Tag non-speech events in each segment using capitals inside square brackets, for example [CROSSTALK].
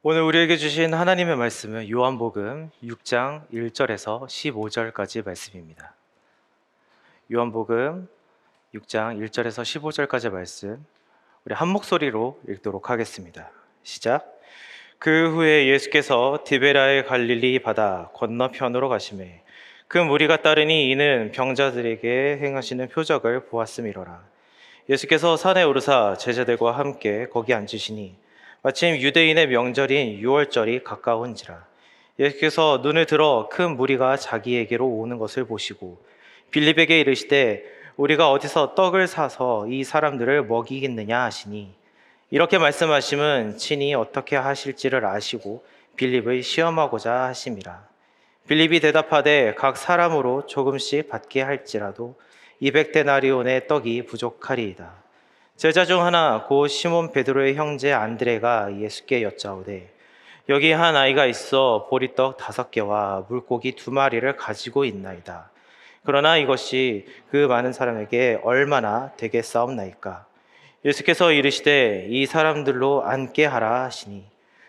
오늘 우리에게 주신 하나님의 말씀은 요한복음 6장 1절에서 15절까지 말씀입니다. 요한복음 6장 1절에서 15절까지 말씀 우리 한 목소리로 읽도록 하겠습니다. 시작. 그 후에 예수께서 디베라의 갈릴리 바다 건너편으로 가심에 그 무리가 따르니 이는 병자들에게 행하시는 표적을 보았음이로라. 예수께서 산에 오르사 제자들과 함께 거기 앉으시니 마침 유대인의 명절인 유월절이 가까운지라. 예수께서 눈을 들어 큰 무리가 자기에게로 오는 것을 보시고 빌립에게 이르시되 우리가 어디서 떡을 사서 이 사람들을 먹이겠느냐 하시니? 이렇게 말씀하심은 친히 어떻게 하실지를 아시고 빌립을 시험하고자 하심이라. 빌립이 대답하되 각 사람으로 조금씩 받게 할지라도 200데나리온의 떡이 부족하리이다 제자 중 하나 고 시몬 베드로의 형제 안드레가 예수께 여짜오되 여기 한 아이가 있어 보리떡 다섯 개와 물고기 두 마리를 가지고 있나이다. 그러나 이것이 그 많은 사람에게 얼마나 되겠사옵나이까? 예수께서 이르시되 이 사람들로 앉게 하라 하시니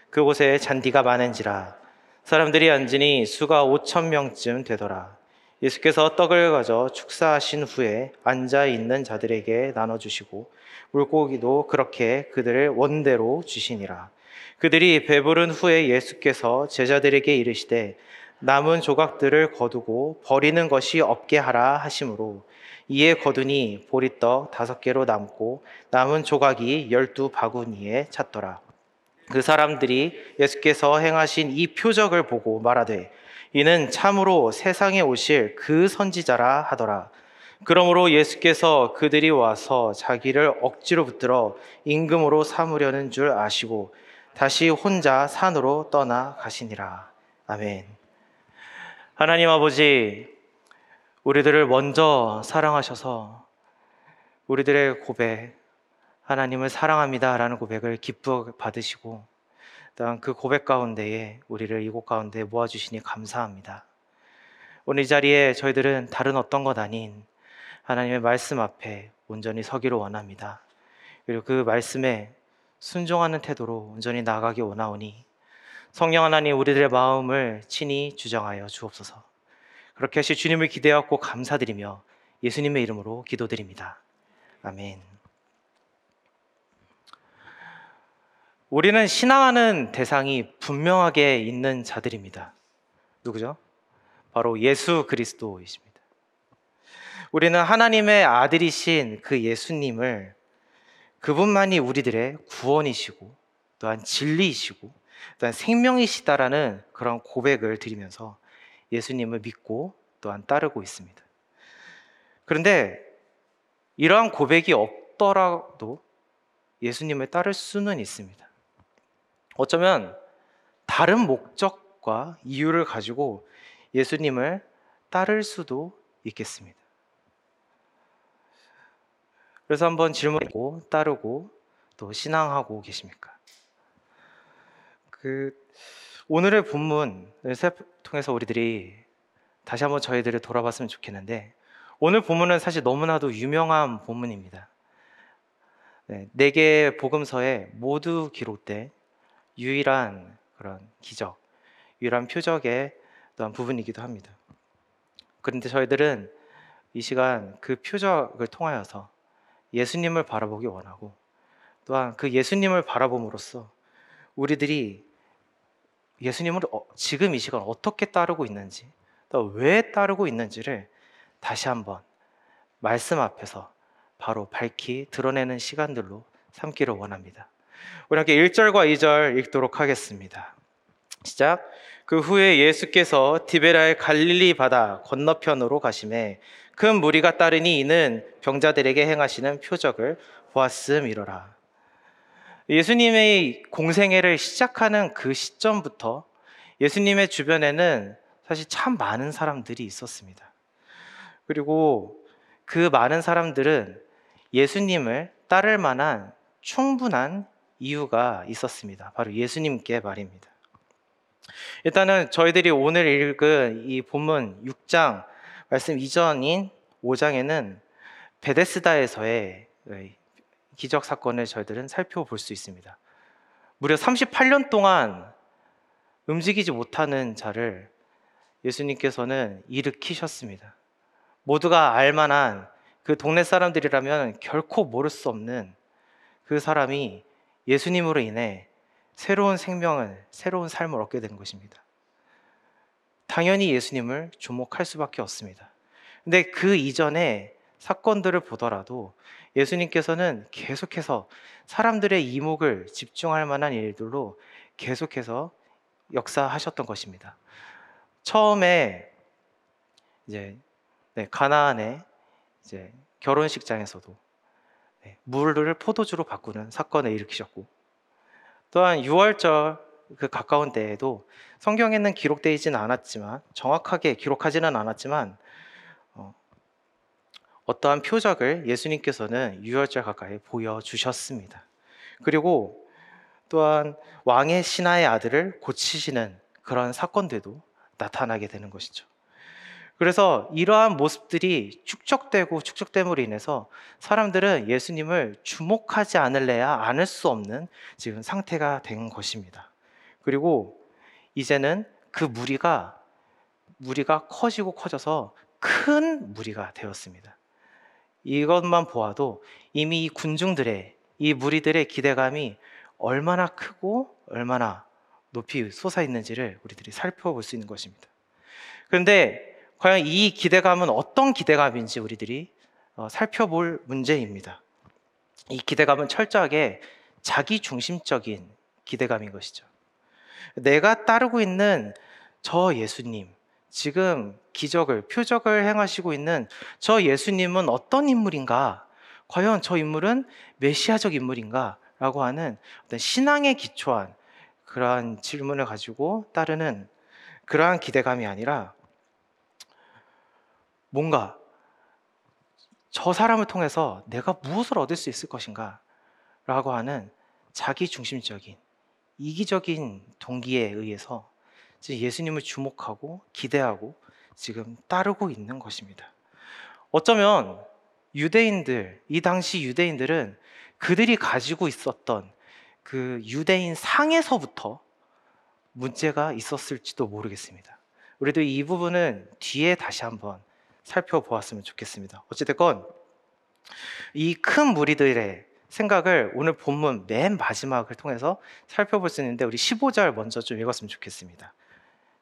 그곳에 잔디가 많은지라 사람들이 앉으니 수가 오천 명쯤 되더라. 예수께서 떡을 가져 축사하신 후에 앉아 있는 자들에게 나눠 주시고 물고기도 그렇게 그들을 원대로 주시니라. 그들이 배부른 후에 예수께서 제자들에게 이르시되 남은 조각들을 거두고 버리는 것이 없게 하라 하심으로 이에 거두니 보리떡 다섯 개로 남고 남은 조각이 열두 바구니에 찼더라. 그 사람들이 예수께서 행하신 이 표적을 보고 말하되 이는 참으로 세상에 오실 그 선지자라 하더라. 그러므로 예수께서 그들이 와서 자기를 억지로 붙들어 임금으로 삼으려는 줄 아시고 다시 혼자 산으로 떠나 가시니라. 아멘. 하나님 아버지, 우리들을 먼저 사랑하셔서 우리들의 고백, 하나님을 사랑합니다라는 고백을 기쁘 받으시고 또한 그 고백 가운데에 우리를 이곳 가운데 모아주시니 감사합니다. 오늘 이 자리에 저희들은 다른 어떤 것 아닌 하나님의 말씀 앞에 온전히 서기를 원합니다. 그리고 그 말씀에 순종하는 태도로 온전히 나가기 원하오니 성령 하나님 우리들의 마음을 친히 주정하여 주옵소서. 그렇게 하시 주님을 기대하고 감사드리며 예수님의 이름으로 기도드립니다. 아멘. 우리는 신앙하는 대상이 분명하게 있는 자들입니다. 누구죠? 바로 예수 그리스도이십니다. 우리는 하나님의 아들이신 그 예수님을 그분만이 우리들의 구원이시고 또한 진리이시고 또한 생명이시다라는 그런 고백을 드리면서 예수님을 믿고 또한 따르고 있습니다. 그런데 이러한 고백이 없더라도 예수님을 따를 수는 있습니다. 어쩌면 다른 목적과 이유를 가지고 예수님을 따를 수도 있겠습니다. 그래서 한번 질문하고 따르고 또 신앙하고 계십니까? 그 오늘의 본문을 통해서 우리들이 다시 한번 저희들을 돌아봤으면 좋겠는데 오늘 본문은 사실 너무나도 유명한 본문입니다. 네, 네 개의 복음서에 모두 기록된 유일한 그런 기적, 유일한 표적의 또한 부분이기도 합니다. 그런데 저희들은 이 시간 그 표적을 통하여서 예수님을 바라보기 원하고 또한 그 예수님을 바라봄으로써 우리들이 예수님을 어, 지금 이 시간 어떻게 따르고 있는지 또 왜 따르고 있는지를 다시 한번 말씀 앞에서 바로 밝히 드러내는 시간들로 삼기를 원합니다. 우리 함께 1절과 2절 읽도록 하겠습니다. 시작. 그 후에 예수께서 디베라의 갈릴리 바다 건너편으로 가심에 큰 무리가 따르니 이는 병자들에게 행하시는 표적을 보았음이로라. 예수님의 공생애를 시작하는 그 시점부터 예수님의 주변에는 사실 참 많은 사람들이 있었습니다. 그리고 그 많은 사람들은 예수님을 따를 만한 충분한 이유가 있었습니다. 바로 예수님께 말입니다. 일단은 저희들이 오늘 읽은 이 본문 6장 말씀 이전인 5장에는 베데스다에서의 기적 사건을 저희들은 살펴볼 수 있습니다. 무려 38년 동안 움직이지 못하는 자를 예수님께서는 일으키셨습니다. 모두가 알만한 그 동네 사람들이라면 결코 모를 수 없는 그 사람이 예수님으로 인해 새로운 생명을, 새로운 삶을 얻게 된 것입니다. 당연히 예수님을 주목할 수밖에 없습니다. 근데 그 이전에 사건들을 보더라도 예수님께서는 계속해서 사람들의 이목을 집중할 만한 일들로 계속해서 역사하셨던 것입니다. 처음에 이제 네, 가나안의 이제 결혼식장에서도 네, 물을 포도주로 바꾸는 사건을 일으키셨고 또한 6월절 그 가까운 때에도 성경에는 기록되어 있지는 않았지만 정확하게 기록하지는 않았지만 어, 어떠한 표적을 예수님께서는 6월절 가까이 보여주셨습니다. 그리고 또한 왕의 신하의 아들을 고치시는 그런 사건들도 나타나게 되는 것이죠. 그래서 이러한 모습들이 축적되고 축적됨으로 인해서 사람들은 예수님을 주목하지 않을래야 않을 수 없는 지금 상태가 된 것입니다. 그리고 이제는 그 무리가 무리가 커지고 커져서 큰 무리가 되었습니다. 이것만 보아도 이미 이 군중들의 이 무리들의 기대감이 얼마나 크고 얼마나 높이 솟아 있는지를 우리들이 살펴볼 수 있는 것입니다. 그런데 과연 이 기대감은 어떤 기대감인지 우리들이 어, 살펴볼 문제입니다. 이 기대감은 철저하게 자기 중심적인 기대감인 것이죠. 내가 따르고 있는 저 예수님, 지금 기적을, 표적을 행하시고 있는 저 예수님은 어떤 인물인가? 과연 저 인물은 메시아적 인물인가? 라고 하는 어떤 신앙에 기초한 그러한 질문을 가지고 따르는 그러한 기대감이 아니라 뭔가 저 사람을 통해서 내가 무엇을 얻을 수 있을 것인가 라고 하는 자기 중심적인 이기적인 동기에 의해서 예수님을 주목하고 기대하고 지금 따르고 있는 것입니다. 어쩌면 유대인들, 이 당시 유대인들은 그들이 가지고 있었던 그 유대인 상에서부터 문제가 있었을지도 모르겠습니다. 우리도 이 부분은 뒤에 다시 한번 살펴보았으면 좋겠습니다. 어찌됐건 이 큰 무리들의 생각을 오늘 본문 맨 마지막을 통해서 살펴볼 수 있는데 우리 15절 먼저 좀 읽었으면 좋겠습니다.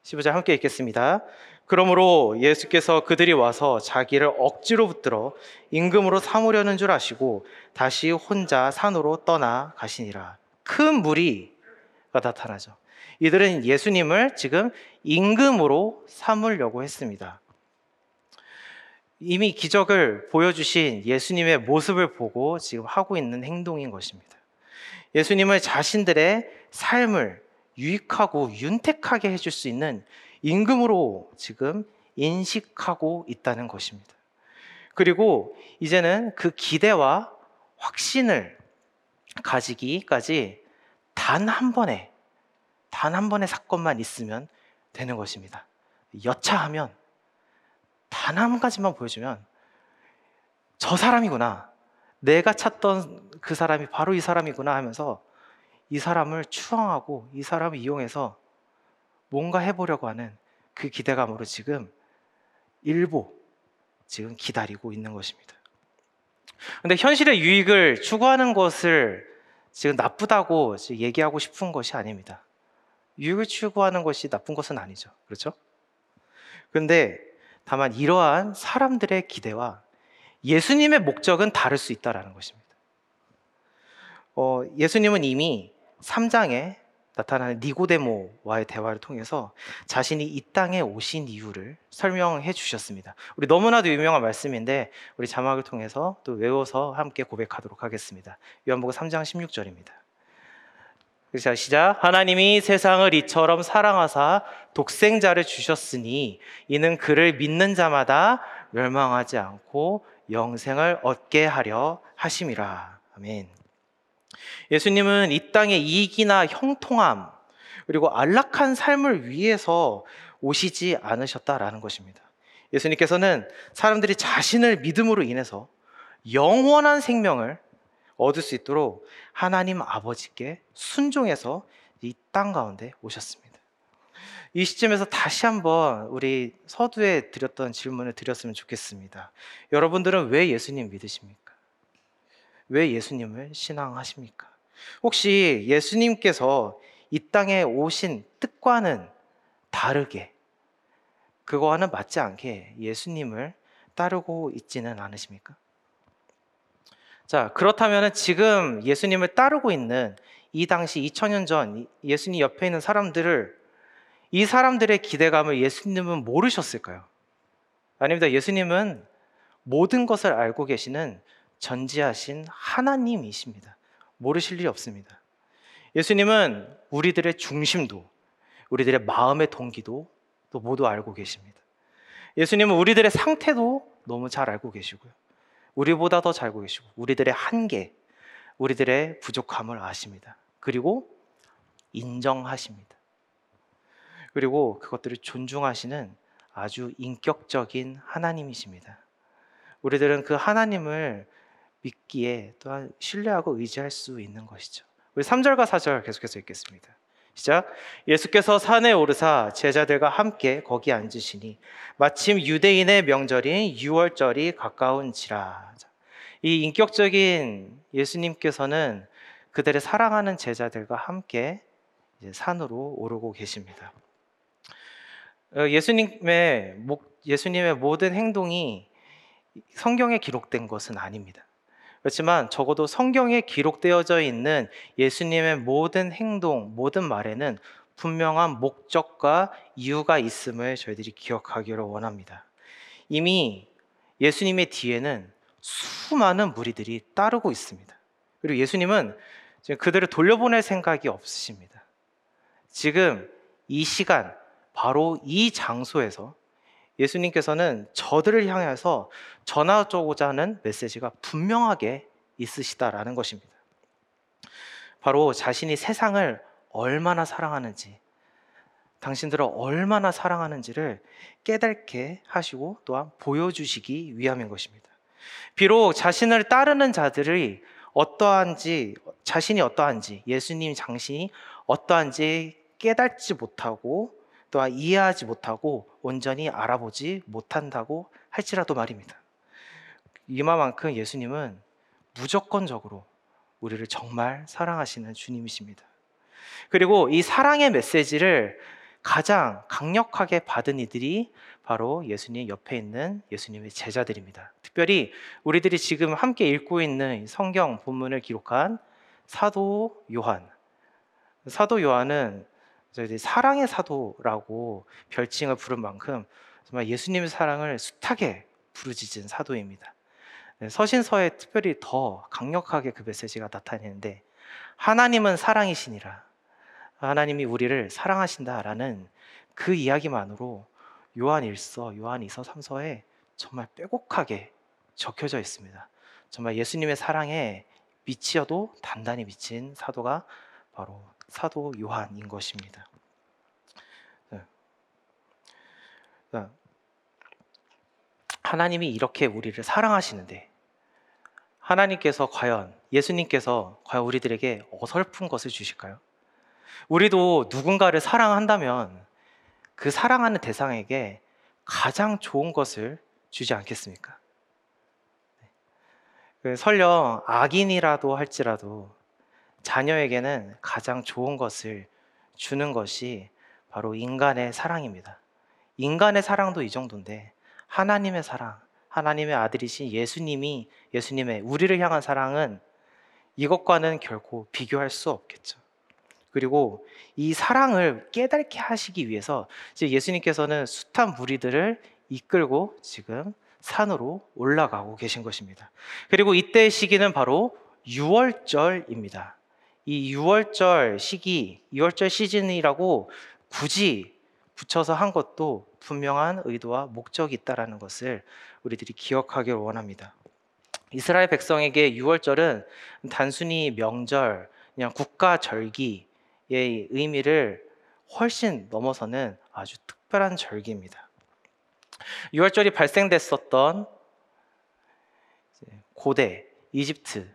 15절 함께 읽겠습니다. 그러므로 예수께서 그들이 와서 자기를 억지로 붙들어 임금으로 삼으려는 줄 아시고 다시 혼자 산으로 떠나 가시니라. 큰 무리가 나타나죠. 이들은 예수님을 지금 임금으로 삼으려고 했습니다. 이미 기적을 보여주신 예수님의 모습을 보고 지금 하고 있는 행동인 것입니다. 예수님을 자신들의 삶을 유익하고 윤택하게 해줄 수 있는 임금으로 지금 인식하고 있다는 것입니다. 그리고 이제는 그 기대와 확신을 가지기까지 단 한 번의, 단한 번의 사건만 있으면 되는 것입니다. 여차하면 단 한 가지만 보여주면 저 사람이구나. 내가 찾던 그 사람이 바로 이 사람이구나 하면서 이 사람을 추앙하고 이 사람을 이용해서 뭔가 해보려고 하는 그 기대감으로 지금 일보 지금 기다리고 있는 것입니다. 근데 현실의 유익을 추구하는 것을 지금 나쁘다고 얘기하고 싶은 것이 아닙니다. 유익을 추구하는 것이 나쁜 것은 아니죠. 그렇죠? 근데 다만 이러한 사람들의 기대와 예수님의 목적은 다를 수 있다라는 것입니다. 어, 예수님은 이미 3장에 나타나는 니고데모와의 대화를 통해서 자신이 이 땅에 오신 이유를 설명해 주셨습니다. 우리 너무나도 유명한 말씀인데 우리 자막을 통해서 또 외워서 함께 고백하도록 하겠습니다. 요한복음 3장 16절입니다. 자, 시작. 하나님이 세상을 이처럼 사랑하사 독생자를 주셨으니 이는 그를 믿는 자마다 멸망하지 않고 영생을 얻게 하려 하심이라. 아멘. 예수님은 이 땅의 이익이나 형통함 그리고 안락한 삶을 위해서 오시지 않으셨다라는 것입니다. 예수님께서는 사람들이 자신을 믿음으로 인해서 영원한 생명을 얻을 수 있도록 하나님 아버지께 순종해서 이 땅 가운데 오셨습니다. 이 시점에서 다시 한번 우리 서두에 드렸던 질문을 드렸으면 좋겠습니다. 여러분들은 왜 예수님 믿으십니까? 왜 예수님을 신앙하십니까? 혹시 예수님께서 이 땅에 오신 뜻과는 다르게 그거와는 맞지 않게 예수님을 따르고 있지는 않으십니까? 자, 그렇다면 지금 예수님을 따르고 있는 이 당시 2000년 전 예수님 옆에 있는 사람들을 이 사람들의 기대감을 예수님은 모르셨을까요? 아닙니다. 예수님은 모든 것을 알고 계시는 전지하신 하나님이십니다. 모르실 일이 없습니다. 예수님은 우리들의 중심도, 우리들의 마음의 동기도 또 모두 알고 계십니다. 예수님은 우리들의 상태도 너무 잘 알고 계시고요. 우리보다 더잘 알고 계시고, 우리들의 한계, 우리들의 부족함을 아십니다. 그리고 인정하십니다. 그리고 그것들을 존중하시는 아주 인격적인 하나님이십니다. 우리들은 그 하나님을 믿기에 또한 신뢰하고 의지할 수 있는 것이죠. 우리 3절과 4절 계속해서 읽겠습니다. 시작. 예수께서 산에 오르사 제자들과 함께 거기 앉으시니 마침 유대인의 명절인 유월절이 가까운지라. 이 인격적인 예수님께서는 그들의 사랑하는 제자들과 함께 산으로 오르고 계십니다. 어, 예수님의 예수님의 모든 행동이 성경에 기록된 것은 아닙니다. 그렇지만 적어도 성경에 기록되어져 있는 예수님의 모든 행동, 모든 말에는 분명한 목적과 이유가 있음을 저희들이 기억하기를 원합니다. 이미 예수님의 뒤에는 수많은 무리들이 따르고 있습니다. 그리고 예수님은 그들을 돌려보낼 생각이 없으십니다. 지금 이 시간, 바로 이 장소에서 예수님께서는 저들을 향해서 전하고자 하는 메시지가 분명하게 있으시다라는 것입니다. 바로 자신이 세상을 얼마나 사랑하는지, 당신들을 얼마나 사랑하는지를 깨닫게 하시고 또한 보여주시기 위함인 것입니다. 비록 자신을 따르는 자들이 어떠한지, 자신이 어떠한지, 예수님 장신이 어떠한지 깨닫지 못하고 또한 이해하지 못하고 온전히 알아보지 못한다고 할지라도 말입니다. 이마만큼 예수님은 무조건적으로 우리를 정말 사랑하시는 주님이십니다. 그리고 이 사랑의 메시지를 가장 강력하게 받은 이들이 바로 예수님 옆에 있는 예수님의 제자들입니다. 특별히 우리들이 지금 함께 읽고 있는 성경 본문을 기록한 사도 요한. 사도 요한은 저희들이 사랑의 사도라고 별칭을 부른 만큼 정말 예수님의 사랑을 숱하게 부르짖은 사도입니다. 네, 서신서에 특별히 더 강력하게 그 메시지가 나타내는데 하나님은 사랑이시니라. 하나님이 우리를 사랑하신다라는 그 이야기만으로 요한 1서, 요한 2서, 3서에 정말 빼곡하게 적혀져 있습니다. 정말 예수님의 사랑에 미치어도 단단히 미친 사도가 바로 사도 요한인 것입니다. 네. 하나님이 이렇게 우리를 사랑하시는데 하나님께서 과연 예수님께서 과연 우리들에게 어설픈 것을 주실까요? 우리도 누군가를 사랑한다면 그 사랑하는 대상에게 가장 좋은 것을 주지 않겠습니까? 네. 그 설령 악인이라도 할지라도 자녀에게는 가장 좋은 것을 주는 것이 바로 인간의 사랑입니다. 인간의 사랑도 이 정도인데 하나님의 사랑, 하나님의 아들이신 예수님이 예수님의 우리를 향한 사랑은 이것과는 결코 비교할 수 없겠죠. 그리고 이 사랑을 깨닫게 하시기 위해서 이제 예수님께서는 숱한 무리들을 이끌고 지금 산으로 올라가고 계신 것입니다. 그리고 이때의 시기는 바로 6월절입니다. 이 6월절 시기, 6월절 시즌이라고 굳이 붙여서 한 것도 분명한 의도와 목적이 있다라는 것을 우리들이 기억하길 원합니다. 이스라엘 백성에게 6월절은 단순히 명절, 그냥 국가 절기의 의미를 훨씬 넘어서는 아주 특별한 절기입니다. 6월절이 발생됐었던 고대 이집트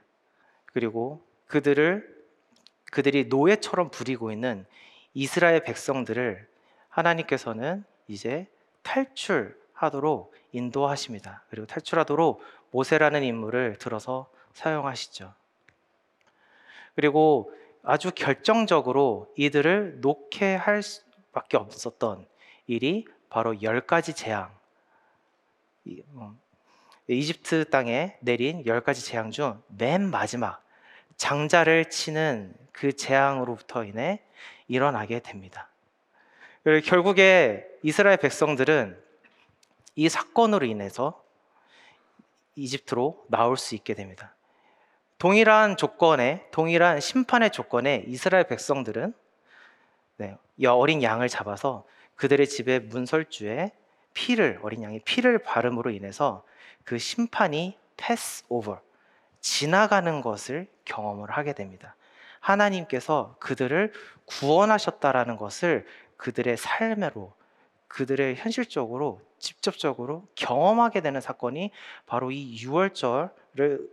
그리고 그들을 그들이 노예처럼 부리고 있는 이스라엘 백성들을 하나님께서는 이제 탈출하도록 인도하십니다. 그리고 탈출하도록 모세라는 인물을 들어서 사용하시죠. 그리고 아주 결정적으로 이들을 놓게 할 수밖에 없었던 일이 바로 열 가지 재앙. 이, 음, 이집트 땅에 내린 열 가지 재앙 중 맨 마지막 장자를 치는 그 재앙으로부터 인해 일어나게 됩니다. 결국에 이스라엘 백성들은 이 사건으로 인해서 이집트로 나올 수 있게 됩니다. 동일한 조건에 동일한 심판의 조건에 이스라엘 백성들은 네, 어린 양을 잡아서 그들의 집의 문설주에 피를 어린 양의 피를 바름으로 인해서 그 심판이 패스 오버 지나가는 것을 경험을 하게 됩니다. 하나님께서 그들을 구원하셨다라는 것을 그들의 삶으로 그들의 현실적으로 직접적으로 경험하게 되는 사건이 바로 이 6월절을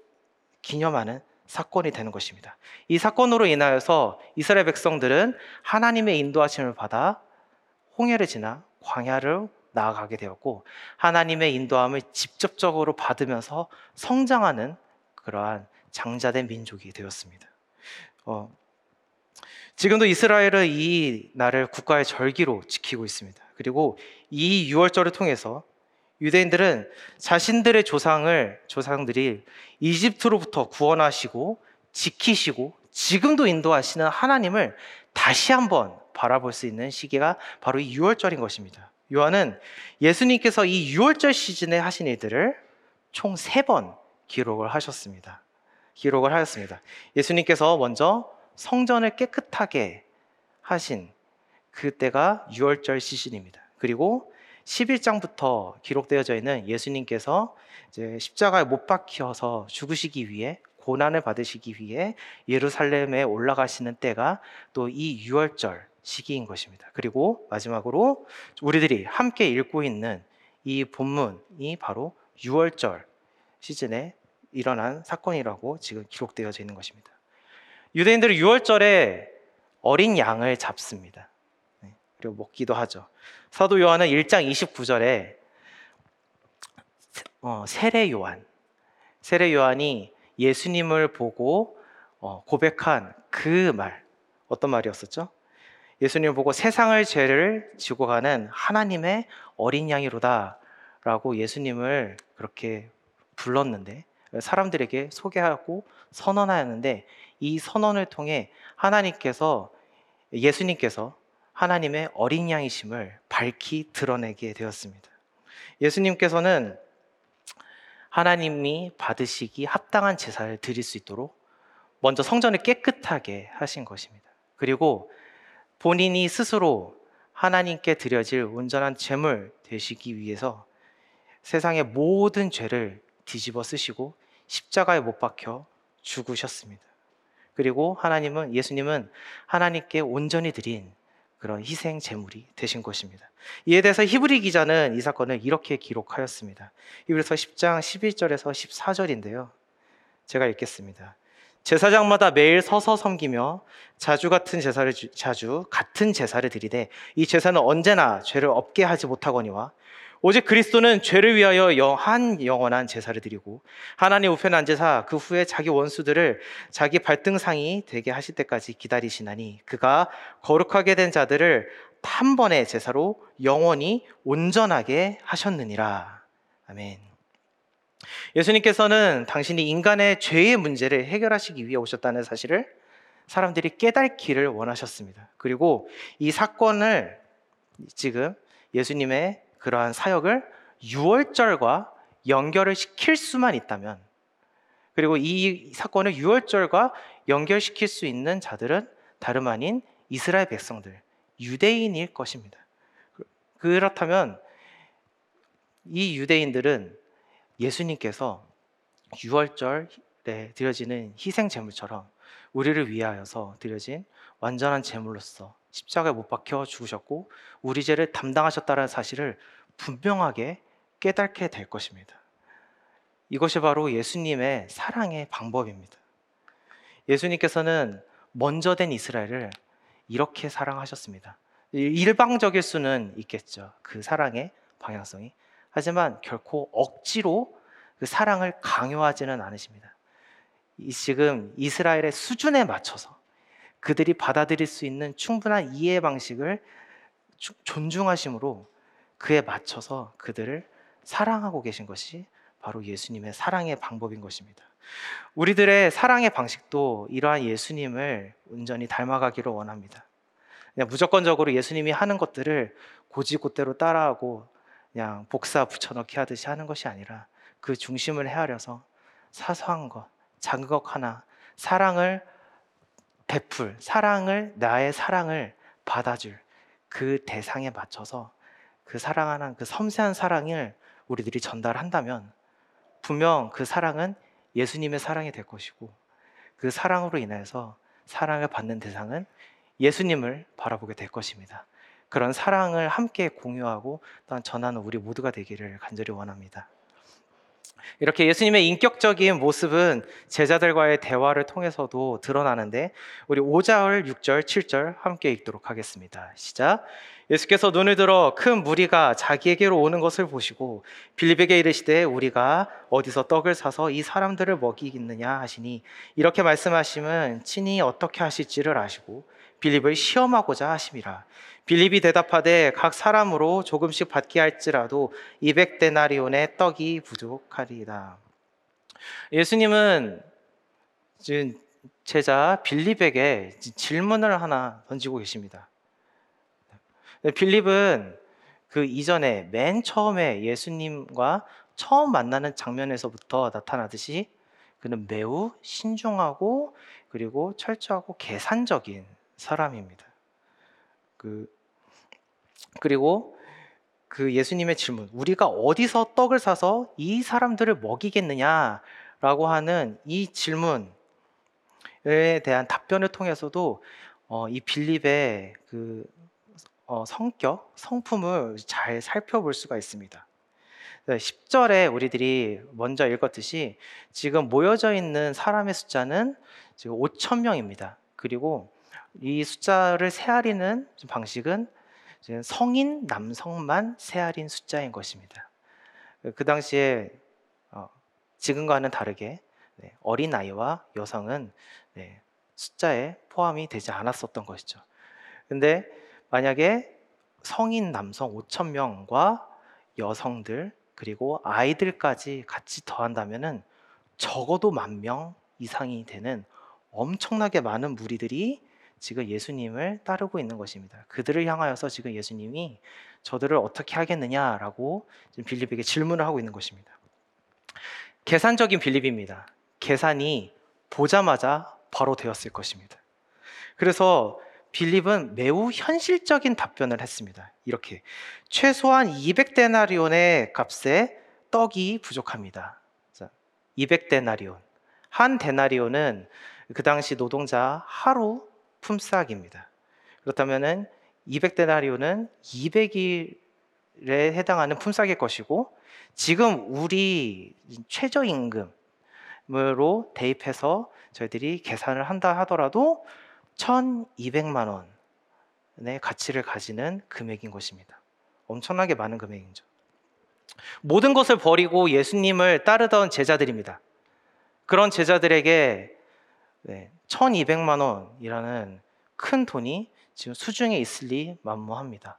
기념하는 사건이 되는 것입니다. 이 사건으로 인하여서 이스라엘 백성들은 하나님의 인도하심을 받아 홍해를 지나 광야를 나아가게 되었고 하나님의 인도함을 직접적으로 받으면서 성장하는 그러한 장자된 민족이 되었습니다. 어, 지금도 이스라엘은 이 날을 국가의 절기로 지키고 있습니다. 그리고 이 6월절을 통해서 유대인들은 자신들의 조상을 조상들이 이집트로부터 구원하시고 지키시고 지금도 인도하시는 하나님을 다시 한번 바라볼 수 있는 시기가 바로 이 6월절인 것입니다. 요한은 예수님께서 이 6월절 시즌에 하신 일들을 총 세 번 기록을 하셨습니다. 기록을 하였습니다. 예수님께서 먼저 성전을 깨끗하게 하신 그때가 6월절 시즌입니다. 그리고 11장부터 기록되어져 있는 예수님께서 십자가에 못 박혀서 죽으시기 위해 고난을 받으시기 위해 예루살렘에 올라가시는 때가 또 이 6월절 시기인 것입니다. 그리고 마지막으로 우리들이 함께 읽고 있는 이 본문이 바로 6월절 시즌에 일어난 사건이라고 지금 기록되어져 있는 것입니다. 유대인들은 6월절에 어린 양을 잡습니다. 네, 그리고 먹기도 하죠. 사도 요한은 1장 29절에 어, 세례 요한, 세례 요한이 예수님을 보고 어, 고백한 그 말, 어떤 말이었었죠? 예수님을 보고 세상을 죄를 지고 가는 하나님의 어린 양이로다 라고 예수님을 그렇게 불렀는데 사람들에게 소개하고 선언하였는데 이 선언을 통해 하나님께서 예수님께서 하나님의 어린 양이심을 밝히 드러내게 되었습니다. 예수님께서는 하나님이 받으시기 합당한 제사를 드릴 수 있도록 먼저 성전을 깨끗하게 하신 것입니다. 그리고 본인이 스스로 하나님께 드려질 온전한 제물 되시기 위해서 세상의 모든 죄를 뒤집어 쓰시고 십자가에 못 박혀 죽으셨습니다. 그리고 하나님은 예수님은 하나님께 온전히 드린 그런 희생 제물이 되신 것입니다. 이에 대해서 히브리 기자는 이 사건을 이렇게 기록하였습니다. 히브리서 10장 11절에서 14절인데요. 제가 읽겠습니다. 제사장마다 매일 서서 섬기며 자주 같은 제사를 자주 같은 제사를 드리되 이 제사는 언제나 죄를 없게 하지 못하거니와 오직 그리스도는 죄를 위하여 한 영원한 제사를 드리고 하나님 우편에 앉으사 그 후에 자기 원수들을 자기 발등상이 되게 하실 때까지 기다리시나니 그가 거룩하게 된 자들을 한 번의 제사로 영원히 온전하게 하셨느니라. 아멘. 예수님께서는 당신이 인간의 죄의 문제를 해결하시기 위해 오셨다는 사실을 사람들이 깨닫기를 원하셨습니다. 그리고 이 사건을 지금 예수님의 그러한 사역을 6월절과 연결을 시킬 수만 있다면 그리고 이 사건을 6월절과 연결시킬 수 있는 자들은 다름 아닌 이스라엘 백성들, 유대인일 것입니다. 그렇다면 이 유대인들은 예수님께서 6월절에 드려지는 희생 제물처럼 우리를 위하여서 드려진 완전한 제물로서 십자가에 못 박혀 죽으셨고 우리 죄를 담당하셨다는 사실을 분명하게 깨닫게 될 것입니다. 이것이 바로 예수님의 사랑의 방법입니다. 예수님께서는 먼저 된 이스라엘을 이렇게 사랑하셨습니다. 일방적일 수는 있겠죠. 그 사랑의 방향성이. 하지만 결코 억지로 그 사랑을 강요하지는 않으십니다. 지금 이스라엘의 수준에 맞춰서 그들이 받아들일 수 있는 충분한 이해 방식을 존중하심으로 그에 맞춰서 그들을 사랑하고 계신 것이 바로 예수님의 사랑의 방법인 것입니다. 우리들의 사랑의 방식도 이러한 예수님을 온전히 닮아가기를 원합니다. 그냥 무조건적으로 예수님이 하는 것들을 고지고대로 따라하고 그냥 복사 붙여넣기 하듯이 하는 것이 아니라 그 중심을 헤아려서 사소한 것, 작은 것 하나, 사랑을 베풀, 사랑을, 나의 사랑을 받아줄 그 대상에 맞춰서 그 사랑하는 그 섬세한 사랑을 우리들이 전달한다면 분명 그 사랑은 예수님의 사랑이 될 것이고 그 사랑으로 인해서 사랑을 받는 대상은 예수님을 바라보게 될 것입니다. 그런 사랑을 함께 공유하고 또한 전하는 우리 모두가 되기를 간절히 원합니다. 이렇게 예수님의 인격적인 모습은 제자들과의 대화를 통해서도 드러나는데 우리 5절, 6절, 7절 함께 읽도록 하겠습니다. 시작. 예수께서 눈을 들어 큰 무리가 자기에게로 오는 것을 보시고 빌립에게 이르시되 우리가 어디서 떡을 사서 이 사람들을 먹이겠느냐 하시니 이렇게 말씀하시면 친히 어떻게 하실지를 아시고 빌립을 시험하고자 하심이라 빌립이 대답하되 각 사람으로 조금씩 받게 할지라도 200데나리온의 떡이 부족하리이다. 예수님은 지금 제자 빌립에게 질문을 하나 던지고 계십니다. 빌립은 그 이전에 맨 처음에 예수님과 처음 만나는 장면에서부터 나타나듯이 그는 매우 신중하고 그리고 철저하고 계산적인 사람입니다. 그 그리고 그 예수님의 질문, 우리가 어디서 떡을 사서 이 사람들을 먹이겠느냐라고 하는 이 질문에 대한 답변을 통해서도 어, 이 빌립의 그 어, 성격, 성품을 잘 살펴볼 수가 있습니다. 10절에 우리들이 먼저 읽었듯이 지금 모여져 있는 사람의 숫자는 지금 5천 명입니다. 그리고 이 숫자를 세아리는 방식은 성인 남성만 세아린 숫자인 것입니다. 그 당시에 어, 지금과는 다르게 네, 어린 아이와 여성은 네, 숫자에 포함이 되지 않았었던 것이죠. 근데 만약에 성인 남성 5천 명과 여성들 그리고 아이들까지 같이 더한다면은 적어도 만 명 이상이 되는 엄청나게 많은 무리들이 지금 예수님을 따르고 있는 것입니다. 그들을 향하여서 지금 예수님이 저들을 어떻게 하겠느냐라고 지금 빌립에게 질문을 하고 있는 것입니다. 계산적인 빌립입니다. 계산이 보자마자 바로 되었을 것입니다. 그래서 빌립은 매우 현실적인 답변을 했습니다. 이렇게 최소한 200데나리온의 값에 떡이 부족합니다. 200데나리온. 한 데나리온은 그 당시 노동자 하루 품삯입니다. 그렇다면은 200데나리온은 200일에 해당하는 품삯일 것이고 지금 우리 최저임금으로 대입해서 저희들이 계산을 한다 하더라도 1,200만 원의 가치를 가지는 금액인 것입니다. 엄청나게 많은 금액이죠. 모든 것을 버리고 예수님을 따르던 제자들입니다. 그런 제자들에게 네, 1200만 원이라는 큰 돈이 지금 수중에 있을 리 만무합니다.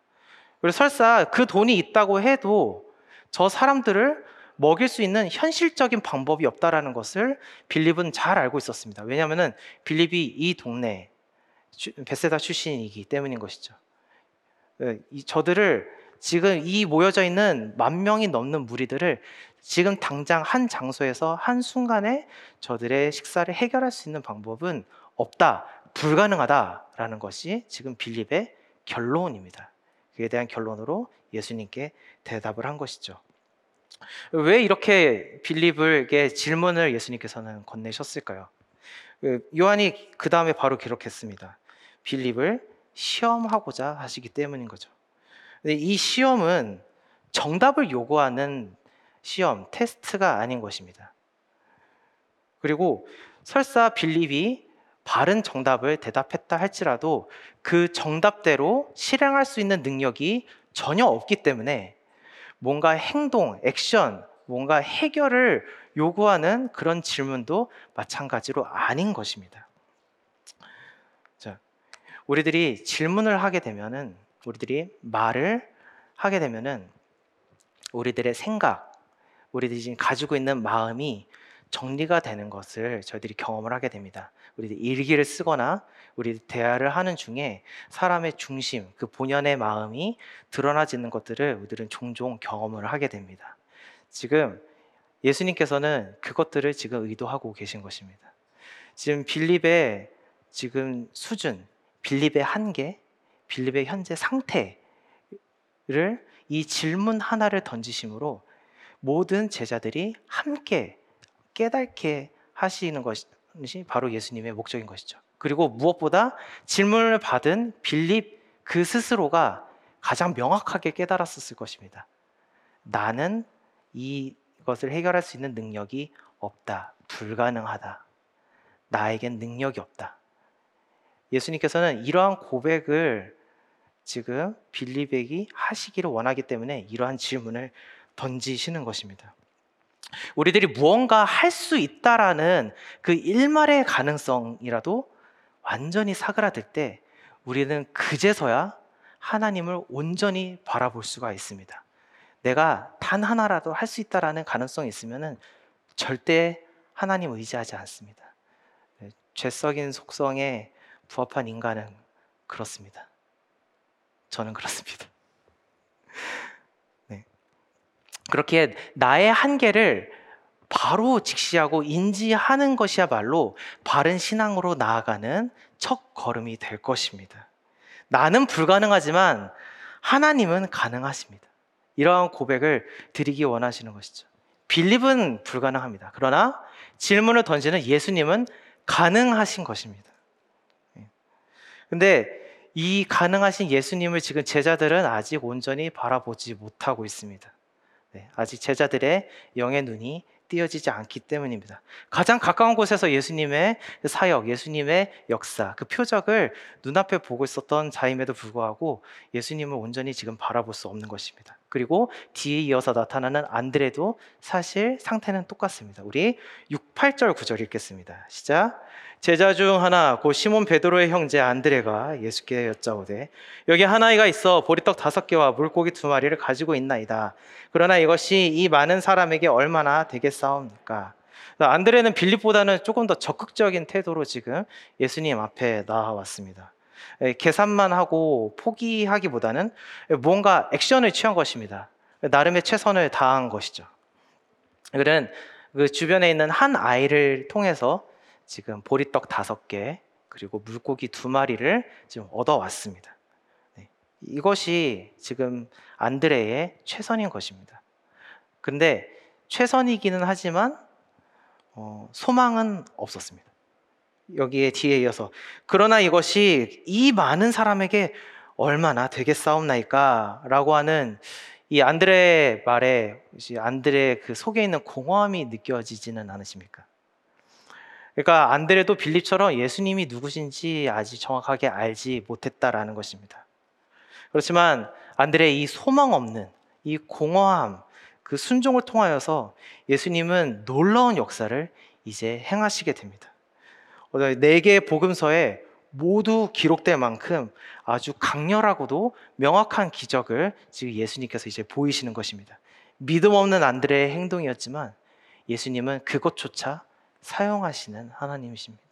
그리고 설사 그 돈이 있다고 해도 저 사람들을 먹일 수 있는 현실적인 방법이 없다라는 것을 빌립은 잘 알고 있었습니다. 왜냐하면 빌립이 이 동네 베세다 출신이기 때문인 것이죠. 네, 저들을 지금 이 모여져 있는 만 명이 넘는 무리들을 지금 당장 한 장소에서 한 순간에 저들의 식사를 해결할 수 있는 방법은 없다, 불가능하다라는 것이 지금 빌립의 결론입니다. 그에 대한 결론으로 예수님께 대답을 한 것이죠. 왜 이렇게 빌립에게 질문을 예수님께서는 건네셨을까요? 그 요한이 그 다음에 바로 기록했습니다. 빌립을 시험하고자 하시기 때문인 거죠. 이 시험은 정답을 요구하는 시험, 테스트가 아닌 것입니다. 그리고 설사 빌립이 바른 정답을 대답했다 할지라도 그 정답대로 실행할 수 있는 능력이 전혀 없기 때문에 뭔가 행동, 액션, 뭔가 해결을 요구하는 그런 질문도 마찬가지로 아닌 것입니다. 자, 우리들이 질문을 하게 되면은 우리들이 말을 하게 되면은 우리들의 생각, 우리들이 지금 가지고 있는 마음이 정리가 되는 것을 저희들이 경험을 하게 됩니다. 우리 일기를 쓰거나 우리 대화를 하는 중에 사람의 중심, 그 본연의 마음이 드러나지는 것들을 우리들은 종종 경험을 하게 됩니다. 지금 예수님께서는 그것들을 지금 의도하고 계신 것입니다. 지금 빌립의 지금 수준, 빌립의 한계, 빌립의 현재 상태를 이 질문 하나를 던지심으로 모든 제자들이 함께 깨닫게 하시는 것이 바로 예수님의 목적인 것이죠. 그리고 무엇보다 질문을 받은 빌립 그 스스로가 가장 명확하게 깨달았을 것입니다. 나는 이것을 해결할 수 있는 능력이 없다. 불가능하다. 나에겐 능력이 없다. 예수님께서는 이러한 고백을 지금 빌립에게 하시기를 원하기 때문에 이러한 질문을 던지시는 것입니다. 우리들이 무언가 할 수 있다라는 그 일말의 가능성이라도 완전히 사그라들 때 우리는 그제서야 하나님을 온전히 바라볼 수가 있습니다. 내가 단 하나라도 할 수 있다라는 가능성이 있으면 절대 하나님 의지하지 않습니다. 네, 죄 썩인 속성에 부합한 인간은 그렇습니다. 저는 그렇습니다. 그렇게 나의 한계를 바로 직시하고 인지하는 것이야말로 바른 신앙으로 나아가는 첫 걸음이 될 것입니다. 나는 불가능하지만 하나님은 가능하십니다. 이러한 고백을 드리기 원하시는 것이죠. 빌립은 불가능합니다. 그러나 질문을 던지는 예수님은 가능하신 것입니다. 예. 근데 이 가능하신 예수님을 지금 제자들은 아직 온전히 바라보지 못하고 있습니다. 네, 아직 제자들의 영의 눈이 띄어지지 않기 때문입니다. 가장 가까운 곳에서 예수님의 사역, 예수님의 역사, 그 표적을 눈앞에 보고 있었던 자임에도 불구하고 예수님을 온전히 지금 바라볼 수 없는 것입니다. 그리고 뒤에 이어서 나타나는 안드레도 사실 상태는 똑같습니다. 우리 6, 8절 9절 읽겠습니다. 시작. 제자 중 하나 곧 시몬 베드로의 형제 안드레가 예수께 여짜오되 여기 하나이가 있어 보리떡 다섯 개와 물고기 두 마리를 가지고 있나이다. 그러나 이것이 이 많은 사람에게 얼마나 되겠사옵니까? 안드레는 빌립보다는 조금 더 적극적인 태도로 지금 예수님 앞에 나와왔습니다. 계산만 하고 포기하기보다는 뭔가 액션을 취한 것입니다. 나름의 최선을 다한 것이죠. 그는 그 주변에 있는 한 아이를 통해서 지금 보리떡 다섯 개 그리고 물고기 두 마리를 지금 얻어왔습니다. 네. 이것이 지금 안드레의 최선인 것입니다. 근데 최선이기는 하지만 어, 소망은 없었습니다. 여기에 뒤에 이어서 그러나 이것이 이 많은 사람에게 얼마나 되겠사옵나이까라고 하는 이 안드레의 말에 안드레의 그 속에 있는 공허함이 느껴지지는 않으십니까? 그러니까 안드레도 빌립처럼 예수님이 누구신지 아직 정확하게 알지 못했다라는 것입니다. 그렇지만 안드레의 이 소망 없는 이 공허함, 그 순종을 통하여서 예수님은 놀라운 역사를 이제 행하시게 됩니다. 네 개의 복음서에 모두 기록될 만큼 아주 강렬하고도 명확한 기적을 지금 예수님께서 이제 보이시는 것입니다. 믿음 없는 안드레의 행동이었지만 예수님은 그것조차 사용하시는 하나님이십니다.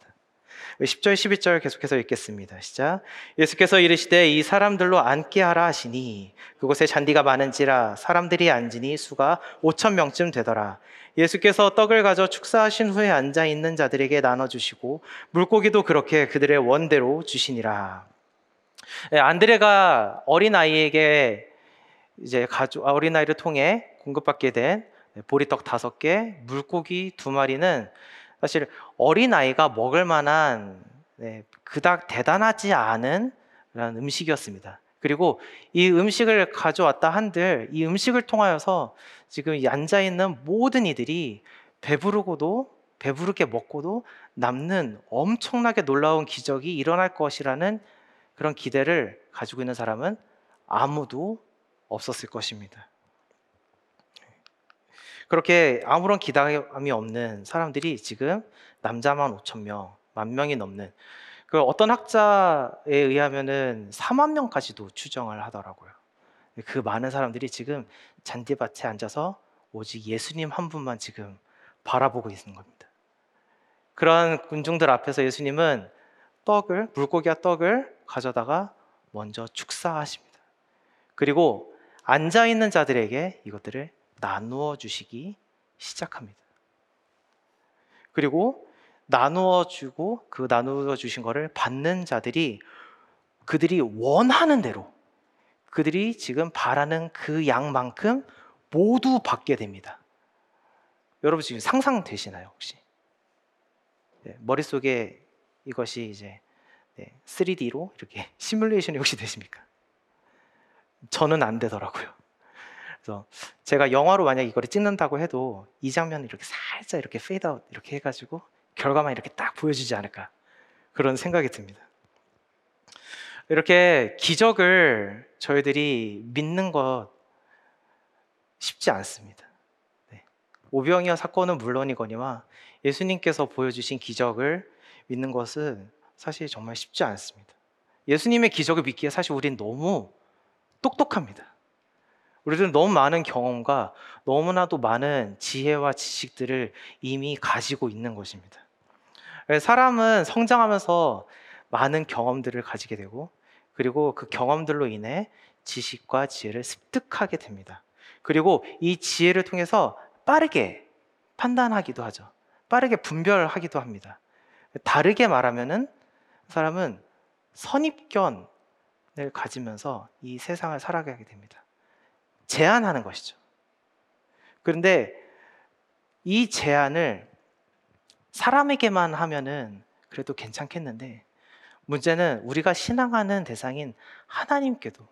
10절, 11절 계속해서 읽겠습니다. 시작. 예수께서 이르시되 이 사람들로 앉게 하라 하시니 그곳에 잔디가 많은지라 사람들이 앉으니 수가 5천 명쯤 되더라. 예수께서 떡을 가져 축사하신 후에 앉아 있는 자들에게 나눠 주시고 물고기도 그렇게 그들의 원대로 주시니라. 예, 안드레가 어린 아이에게 이제 가족 어린 아이를 통해 공급받게 된 보리떡 다섯 개, 물고기 두 마리는 사실 어린 아이가 먹을 만한 네, 그닥 대단하지 않은 그런 음식이었습니다. 그리고 이 음식을 가져왔다 한들 이 음식을 통하여서 지금 앉아 있는 모든 이들이 배부르고도 배부르게 먹고도 남는 엄청나게 놀라운 기적이 일어날 것이라는 그런 기대를 가지고 있는 사람은 아무도 없었을 것입니다. 그렇게 아무런 기대감이 없는 사람들이 지금 남자만 5천 명, 만 명이 넘는 그 어떤 학자에 의하면은 4만 명까지도 추정을 하더라고요. 그 많은 사람들이 지금 잔디밭에 앉아서 오직 예수님 한 분만 지금 바라보고 있는 겁니다. 그런 군중들 앞에서 예수님은 떡을 물고기와 떡을 가져다가 먼저 축사하십니다. 그리고 앉아 있는 자들에게 이것들을 나누어 주시기 시작합니다. 그리고 나누어 주고 그 나누어 주신 것을 받는 자들이 그들이 원하는 대로 그들이 지금 바라는 그 양만큼 모두 받게 됩니다. 여러분 지금 상상되시나요 혹시? 네, 머릿속에 이것이 이제 네, 3D로 이렇게 [LAUGHS] 시뮬레이션이 혹시 되십니까? 저는 안 되더라고요. 그래서 제가 영화로 만약 이거를 찍는다고 해도 이 장면을 이렇게 살짝 이렇게 페이드아웃 이렇게 해가지고 결과만 이렇게 딱 보여주지 않을까 그런 생각이 듭니다. 이렇게 기적을 저희들이 믿는 것 쉽지 않습니다. 네. 오병이어 사건은 물론이거니와 예수님께서 보여주신 기적을 믿는 것은 사실 정말 쉽지 않습니다. 예수님의 기적을 믿기에 사실 우리는 너무 똑똑합니다. 우리들은 너무 많은 경험과 너무나도 많은 지혜와 지식들을 이미 가지고 있는 것입니다. 사람은 성장하면서 많은 경험들을 가지게 되고 그리고 그 경험들로 인해 지식과 지혜를 습득하게 됩니다. 그리고 이 지혜를 통해서 빠르게 판단하기도 하죠. 빠르게 분별하기도 합니다. 다르게 말하면은 사람은 선입견을 가지면서 이 세상을 살아가게 됩니다. 제한하는 것이죠. 그런데 이 제한을 사람에게만 하면은 그래도 괜찮겠는데 문제는 우리가 신앙하는 대상인 하나님께도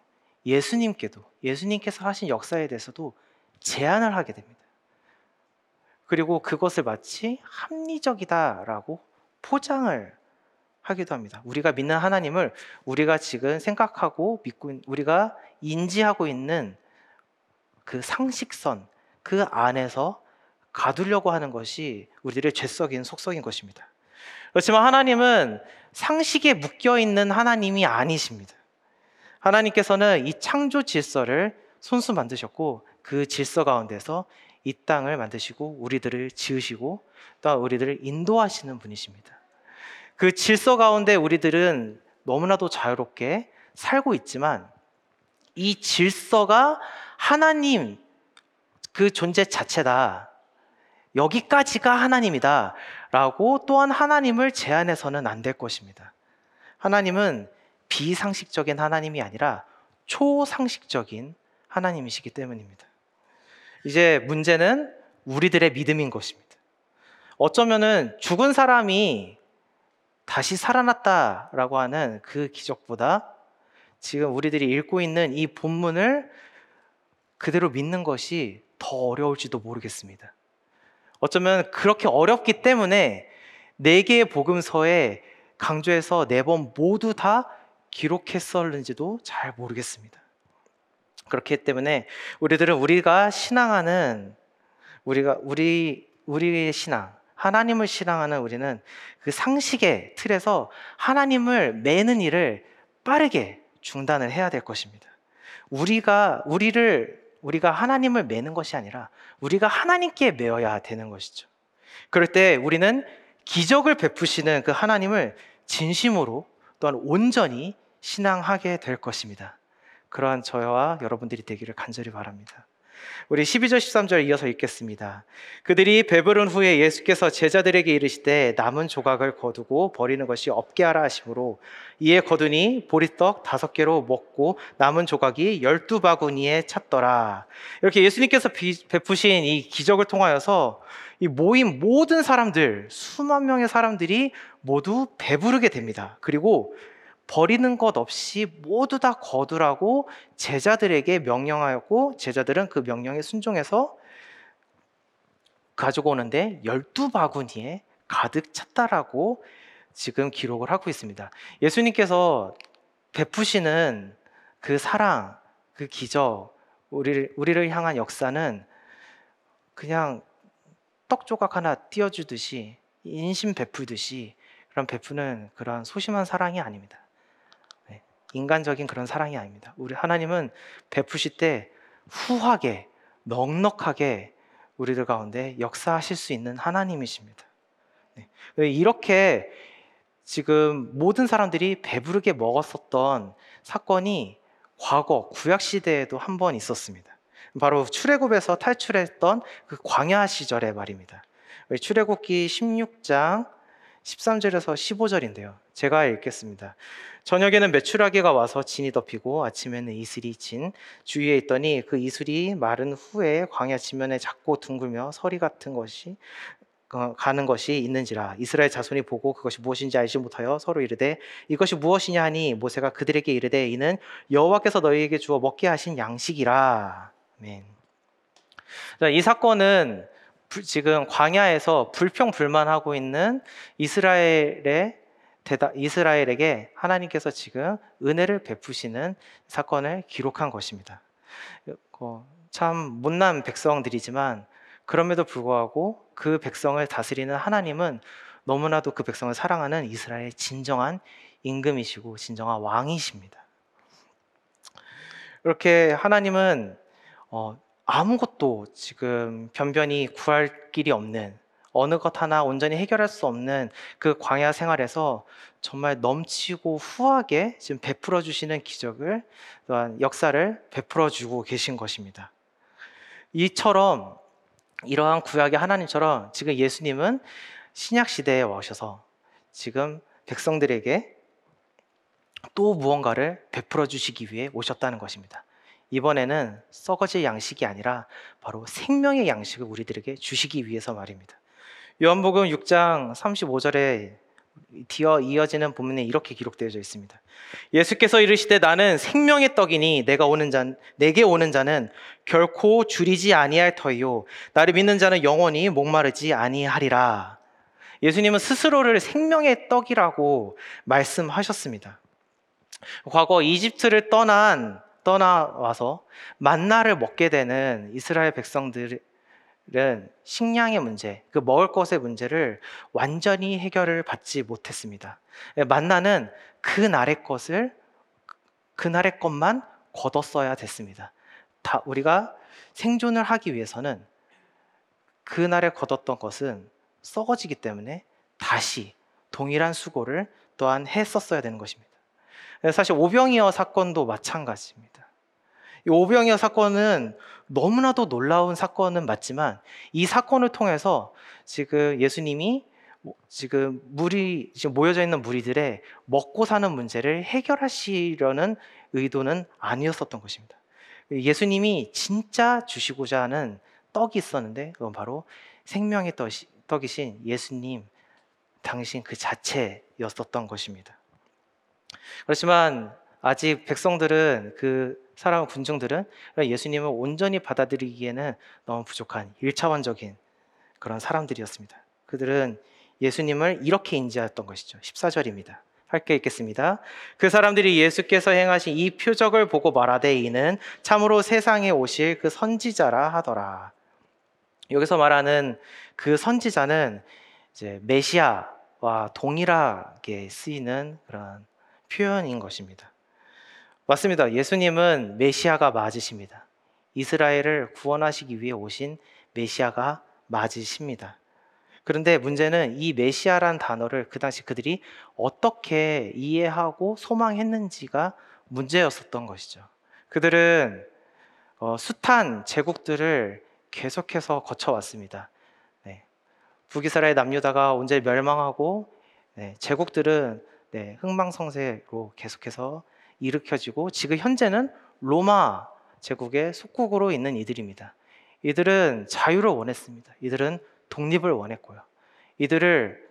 예수님께도 예수님께서 하신 역사에 대해서도 제한을 하게 됩니다. 그리고 그것을 마치 합리적이다라고 포장을 하기도 합니다. 우리가 믿는 하나님을 우리가 지금 생각하고 믿고 우리가 인지하고 있는 그 상식선 그 안에서 가두려고 하는 것이 우리들의 죄성인 속성인 것입니다. 그렇지만 하나님은 상식에 묶여 있는 하나님이 아니십니다. 하나님께서는 이 창조 질서를 손수 만드셨고 그 질서 가운데서 이 땅을 만드시고 우리들을 지으시고 또 우리들을 인도하시는 분이십니다. 그 질서 가운데 우리들은 너무나도 자유롭게 살고 있지만 이 질서가 하나님 그 존재 자체다. 여기까지가 하나님이다. 라고 또한 하나님을 제한해서는 안 될 것입니다. 하나님은 비상식적인 하나님이 아니라 초상식적인 하나님이시기 때문입니다. 이제 문제는 우리들의 믿음인 것입니다. 어쩌면은 죽은 사람이 다시 살아났다라고 하는 그 기적보다 지금 우리들이 읽고 있는 이 본문을 그대로 믿는 것이 더 어려울지도 모르겠습니다. 어쩌면 그렇게 어렵기 때문에 네 개의 복음서에 강조해서 네 번 모두 다 기록했었는지도 잘 모르겠습니다. 그렇기 때문에 우리들은 우리가 신앙하는 우리가 우리 우리의 신앙 하나님을 신앙하는 우리는 그 상식의 틀에서 하나님을 매는 일을 빠르게 중단을 해야 될 것입니다. 우리가 우리를 우리가 하나님을 매는 것이 아니라 우리가 하나님께 매어야 되는 것이죠. 그럴 때 우리는 기적을 베푸시는 그 하나님을 진심으로 또한 온전히 신앙하게 될 것입니다. 그러한 저와 여러분들이 되기를 간절히 바랍니다. 우리 12절 13절 이어서 읽겠습니다. 그들이 배부른 후에 예수께서 제자들에게 이르시되 남은 조각을 거두고 버리는 것이 없게 하라 하심으로 이에 거두니 보리떡 다섯 개로 먹고 남은 조각이 열두 바구니에 찼더라. 이렇게 예수님께서 베푸신 이 기적을 통하여서 이 모임 모든 사람들 수만 명의 사람들이 모두 배부르게 됩니다. 그리고 버리는 것 없이 모두 다 거두라고 제자들에게 명령하였고 제자들은 그 명령에 순종해서 가지고 오는데 열두 바구니에 가득 찼다라고 지금 기록을 하고 있습니다. 예수님께서 베푸시는 그 사랑, 그 기적, 우리를, 우리를 향한 역사는 그냥 떡 조각 하나 띄워주듯이 인심 베풀듯이 그런 베푸는 그런 소심한 사랑이 아닙니다. 네, 인간적인 그런 사랑이 아닙니다. 우리 하나님은 베푸실 때 후하게 넉넉하게 우리들 가운데 역사하실 수 있는 하나님이십니다. 네, 이렇게 지금 모든 사람들이 배부르게 먹었었던 사건이 과거 구약 시대에도 한 번 있었습니다. 바로 출애굽에서 탈출했던 그 광야 시절의 말입니다. 출애굽기 16장 13절에서 15절인데요. 제가 읽겠습니다. 저녁에는 메추라기가 와서 진이 덮이고 아침에는 이슬이 진 주위에 있더니 그 이슬이 마른 후에 광야 지면에 작고 둥글며 서리 같은 것이 어, 가는 것이 있는지라 이스라엘 자손이 보고 그것이 무엇인지 알지 못하여 서로 이르되 이것이 무엇이냐 하니 모세가 그들에게 이르되 이는 여호와께서 너희에게 주어 먹게 하신 양식이라 아멘. 이 사건은 지금 광야에서 불평불만하고 있는 이스라엘의 이스라엘에게 하나님께서 지금 은혜를 베푸시는 사건을 기록한 것입니다. 어, 참 못난 백성들이지만 그럼에도 불구하고 그 백성을 다스리는 하나님은 너무나도 그 백성을 사랑하는 이스라엘의 진정한 임금이시고 진정한 왕이십니다. 이렇게 하나님은 어, 아무것도 지금 변변히 구할 길이 없는 어느 것 하나 온전히 해결할 수 없는 그 광야 생활에서 정말 넘치고 후하게 지금 베풀어 주시는 기적을 또한 역사를 베풀어 주고 계신 것입니다. 이처럼 이러한 구약의 하나님처럼 지금 예수님은 신약 시대에 오셔서 지금 백성들에게 또 무언가를 베풀어 주시기 위해 오셨다는 것입니다. 이번에는 썩어질 양식이 아니라 바로 생명의 양식을 우리들에게 주시기 위해서 말입니다. 요한복음 6장 35절에 뒤어 이어지는 본문에 이렇게 기록되어 있습니다. 예수께서 이르시되 나는 생명의 떡이니 내가 오는 자 내게 오는 자는 결코 줄이지 아니할 터이요 나를 믿는 자는 영원히 목마르지 아니하리라. 예수님은 스스로를 생명의 떡이라고 말씀하셨습니다. 과거 이집트를 떠난 떠나와서 만나를 먹게 되는 이스라엘 백성들 은 식량의 문제, 그 먹을 것의 문제를 완전히 해결을 받지 못했습니다. 만나는 그날의 것을 그날의 것만 걷었어야 됐습니다. 다 우리가 생존을 하기 위해서는 그날에 걷었던 것은 썩어지기 때문에 다시 동일한 수고를 또한 했었어야 되는 것입니다. 사실 오병이어 사건도 마찬가지입니다. 이 오병이어 사건은 너무나도 놀라운 사건은 맞지만 이 사건을 통해서 지금 예수님이 지금 무리 지금 모여져 있는 무리들의 먹고 사는 문제를 해결하시려는 의도는 아니었었던 것입니다. 예수님이 진짜 주시고자 하는 떡이 있었는데 그건 바로 생명의 떡이신 예수님 당신 그 자체였었던 것입니다. 그렇지만 아직 백성들은 그 사람 군중들은 예수님을 온전히 받아들이기에는 너무 부족한 일차원적인 그런 사람들이었습니다. 그들은 예수님을 이렇게 인지했던 것이죠. 14절입니다. 함께 읽겠습니다. 그 사람들이 예수께서 행하신 이 표적을 보고 말하되 이는 참으로 세상에 오실 그 선지자라 하더라. 여기서 말하는 그 선지자는 이제 메시아와 동일하게 쓰이는 그런 표현인 것입니다. 맞습니다. 예수님은 메시아가 맞으십니다. 이스라엘을 구원하시기 위해 오신 메시아가 맞으십니다. 그런데 문제는 이 메시아란 단어를 그 당시 그들이 어떻게 이해하고 소망했는지가 문제였었던 것이죠. 그들은 어, 숱한 제국들을 계속해서 거쳐왔습니다. 네. 북이스라엘 남유다가 언제 멸망하고 네, 제국들은 네, 흥망성쇠로 계속해서 일으켜지고 지금 현재는 로마 제국의 속국으로 있는 이들입니다. 이들은 자유를 원했습니다. 이들은 독립을 원했고요. 이들을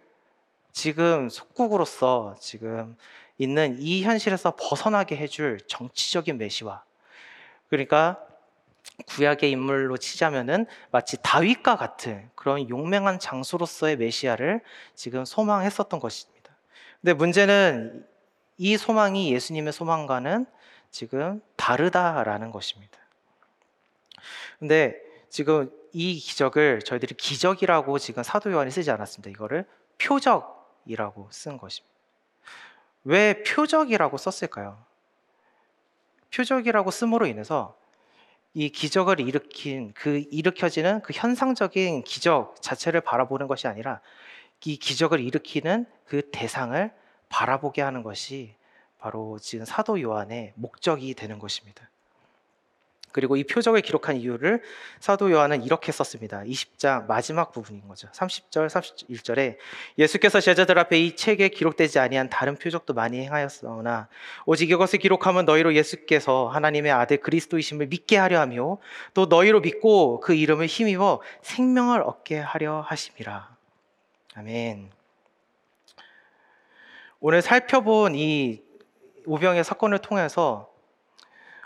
지금 속국으로서 지금 있는 이 현실에서 벗어나게 해줄 정치적인 메시와 그러니까 구약의 인물로 치자면은 마치 다윗과 같은 그런 용맹한 장수로서의 메시아를 지금 소망했었던 것입니다. 근데 문제는 이 소망이 예수님의 소망과는 지금 다르다라는 것입니다. 근데 지금 이 기적을 저희들이 기적이라고 지금 사도 요한이 쓰지 않았습니다. 이거를 표적이라고 쓴 것입니다. 왜 표적이라고 썼을까요? 표적이라고 씀으로 인해서 이 기적을 일으킨 그 일으켜지는 그 현상적인 기적 자체를 바라보는 것이 아니라 이 기적을 일으키는 그 대상을 바라보게 하는 것이 바로 지금 사도 요한의 목적이 되는 것입니다. 그리고 이 표적을 기록한 이유를 사도 요한은 이렇게 썼습니다. 20장 마지막 부분인 거죠. 30절, 31절에 예수께서 제자들 앞에 이 책에 기록되지 아니한 다른 표적도 많이 행하였으나 오직 이것을 기록하면 너희로 예수께서 하나님의 아들 그리스도이심을 믿게 하려 하며 또 너희로 믿고 그 이름을 힘입어 생명을 얻게 하려 하심이라. 아멘. 오늘 살펴본 이 우병의 사건을 통해서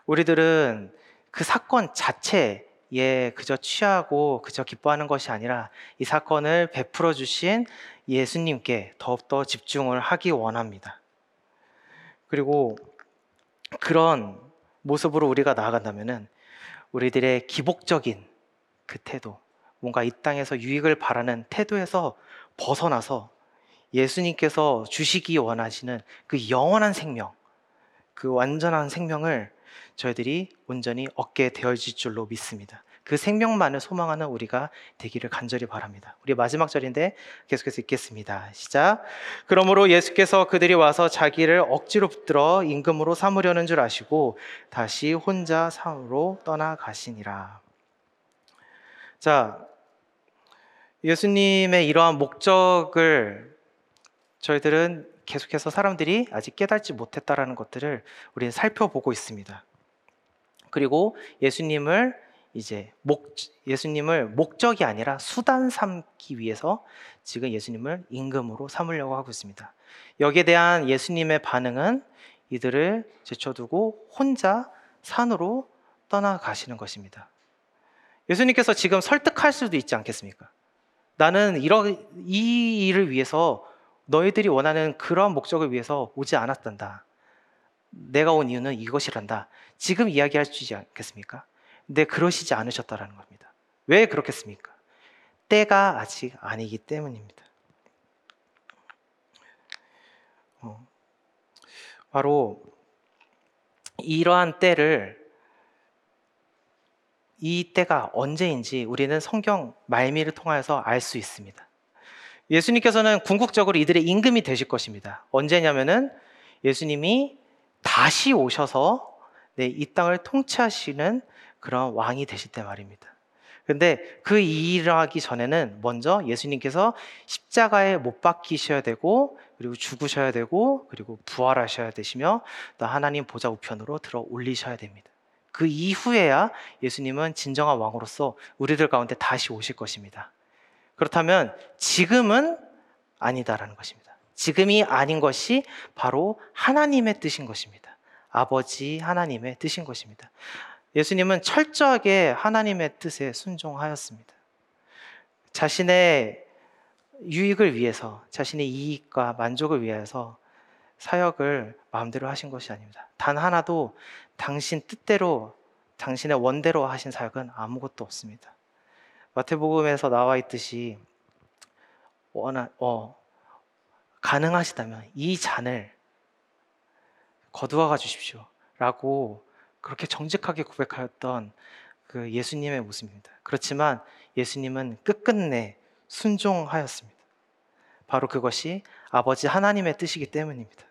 우리들은 그 사건 자체에 그저 취하고 그저 기뻐하는 것이 아니라 이 사건을 베풀어 주신 예수님께 더욱더 집중을 하기 원합니다. 그리고 그런 모습으로 우리가 나아간다면은 우리들의 기복적인 그 태도, 뭔가 이 땅에서 유익을 바라는 태도에서 벗어나서 예수님께서 주시기 원하시는 그 영원한 생명, 그 완전한 생명을 저희들이 온전히 얻게 되어질 줄로 믿습니다. 그 생명만을 소망하는 우리가 되기를 간절히 바랍니다. 우리 마지막 절인데 계속해서 읽겠습니다. 시작. 그러므로 예수께서 그들이 와서 자기를 억지로 붙들어 임금으로 삼으려는 줄 아시고 다시 혼자 산으로 떠나가시니라. 자, 예수님의 이러한 목적을 저희들은 계속해서 사람들이 아직 깨닫지 못했다라는 것들을 우리는 살펴보고 있습니다. 그리고 예수님을 이제 목 예수님을 목적이 아니라 수단 삼기 위해서 지금 예수님을 임금으로 삼으려고 하고 있습니다. 여기에 대한 예수님의 반응은 이들을 제쳐두고 혼자 산으로 떠나가시는 것입니다. 예수님께서 지금 설득할 수도 있지 않겠습니까? 나는 이러, 이 일을 위해서 너희들이 원하는 그런 목적을 위해서 오지 않았단다. 내가 온 이유는 이것이란다. 지금 있지 않겠습니까? 근데 그러시지 않으셨다라는 겁니다. 왜 그렇겠습니까? 때가 아직 아니기 때문입니다. 어, 바로 이러한 때를 이 때가 언제인지 우리는 성경 말미를 통하여서 알 수 있습니다. 예수님께서는 궁극적으로 이들의 임금이 되실 것입니다. 언제냐면은 예수님이 다시 오셔서 네, 이 땅을 통치하시는 그런 왕이 되실 때 말입니다. 근데 그 일을 하기 전에는 먼저 예수님께서 십자가에 못 박히셔야 되고 그리고 죽으셔야 되고 그리고 부활하셔야 되시며 또 하나님 보좌 우편으로 들어 올리셔야 됩니다. 그 이후에야 예수님은 진정한 왕으로서 우리들 가운데 다시 오실 것입니다. 그렇다면 지금은 아니다라는 것입니다. 지금이 아닌 것이 바로 하나님의 뜻인 것입니다. 아버지 하나님의 뜻인 것입니다. 예수님은 철저하게 하나님의 뜻에 순종하였습니다. 자신의 유익을 위해서, 자신의 이익과 만족을 위해서 사역을 마음대로 하신 것이 아닙니다. 단 하나도 당신 뜻대로, 당신의 원대로 하신 사역은 아무것도 없습니다. 마태복음에서 나와 있듯이 원하, 어, 가능하시다면 이 잔을 거두어가 주십시오. 라고 그렇게 정직하게 고백하였던 그 예수님의 모습입니다. 그렇지만 예수님은 끝끝내 순종하였습니다. 바로 그것이 아버지 하나님의 뜻이기 때문입니다.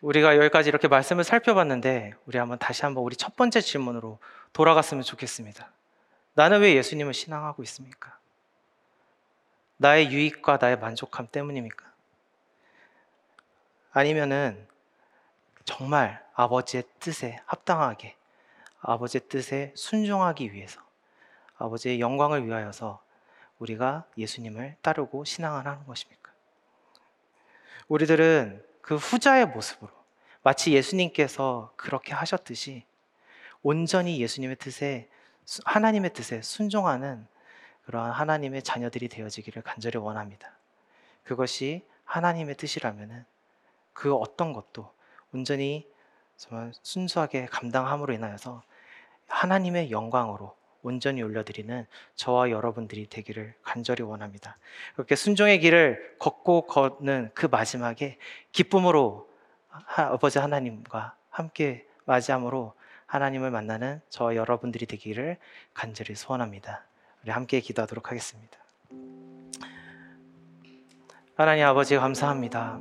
우리가 여기까지 이렇게 말씀을 살펴봤는데 우리 한번 다시 한번 우리 첫 번째 질문으로 돌아갔으면 좋겠습니다. 나는 왜 예수님을 신앙하고 있습니까? 나의 유익과 나의 만족함 때문입니까? 아니면은 정말 아버지의 뜻에 합당하게 아버지의 뜻에 순종하기 위해서 아버지의 영광을 위하여서 우리가 예수님을 따르고 신앙을 하는 것입니까? 우리들은 그 후자의 모습으로 마치 예수님께서 그렇게 하셨듯이 온전히 예수님의 뜻에 수- 하나님의 뜻에 순종하는 그러한 하나님의 자녀들이 되어지기를 간절히 원합니다. 그것이 하나님의 뜻이라면은 그 어떤 것도 온전히 정말 순수하게 감당함으로 인하여서 하나님의 영광으로 온전히 올려드리는 저와 여러분들이 되기를 간절히 원합니다. 그렇게 순종의 길을 걷고 걷는 그 마지막에 기쁨으로 하- 아버지 하나님과 함께 맞이함으로 하나님을 만나는 저와 여러분들이 되기를 간절히 소원합니다. 우리 함께 기도하도록 하겠습니다. 하나님 아버지 감사합니다.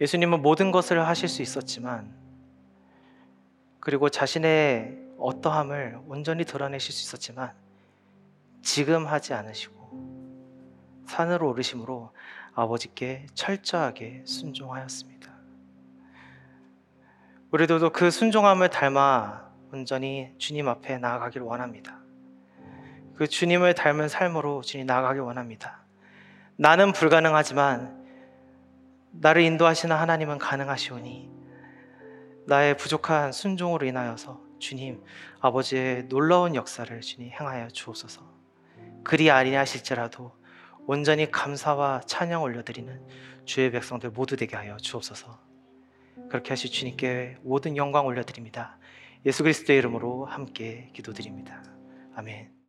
예수님은 모든 것을 하실 수 있었지만 그리고 자신의 어떠함을 온전히 드러내실 수 있었지만 지금 하지 않으시고 산으로 오르심으로 아버지께 철저하게 순종하였습니다. 우리들도 그 순종함을 닮아 온전히 주님 앞에 나아가길 원합니다. 그 주님을 닮은 삶으로 주님 나아가길 원합니다. 나는 불가능하지만 나를 인도하시는 하나님은 가능하시오니 나의 부족한 순종으로 인하여서 주님 아버지의 놀라운 역사를 주님 행하여 주옵소서. 그리 아니하실지라도 온전히 감사와 찬양 올려드리는 주의 백성들 모두 되게 하여 주옵소서. 그렇게 하실 주님께 모든 영광 올려드립니다. 예수 그리스도의 이름으로 함께 기도드립니다. 아멘.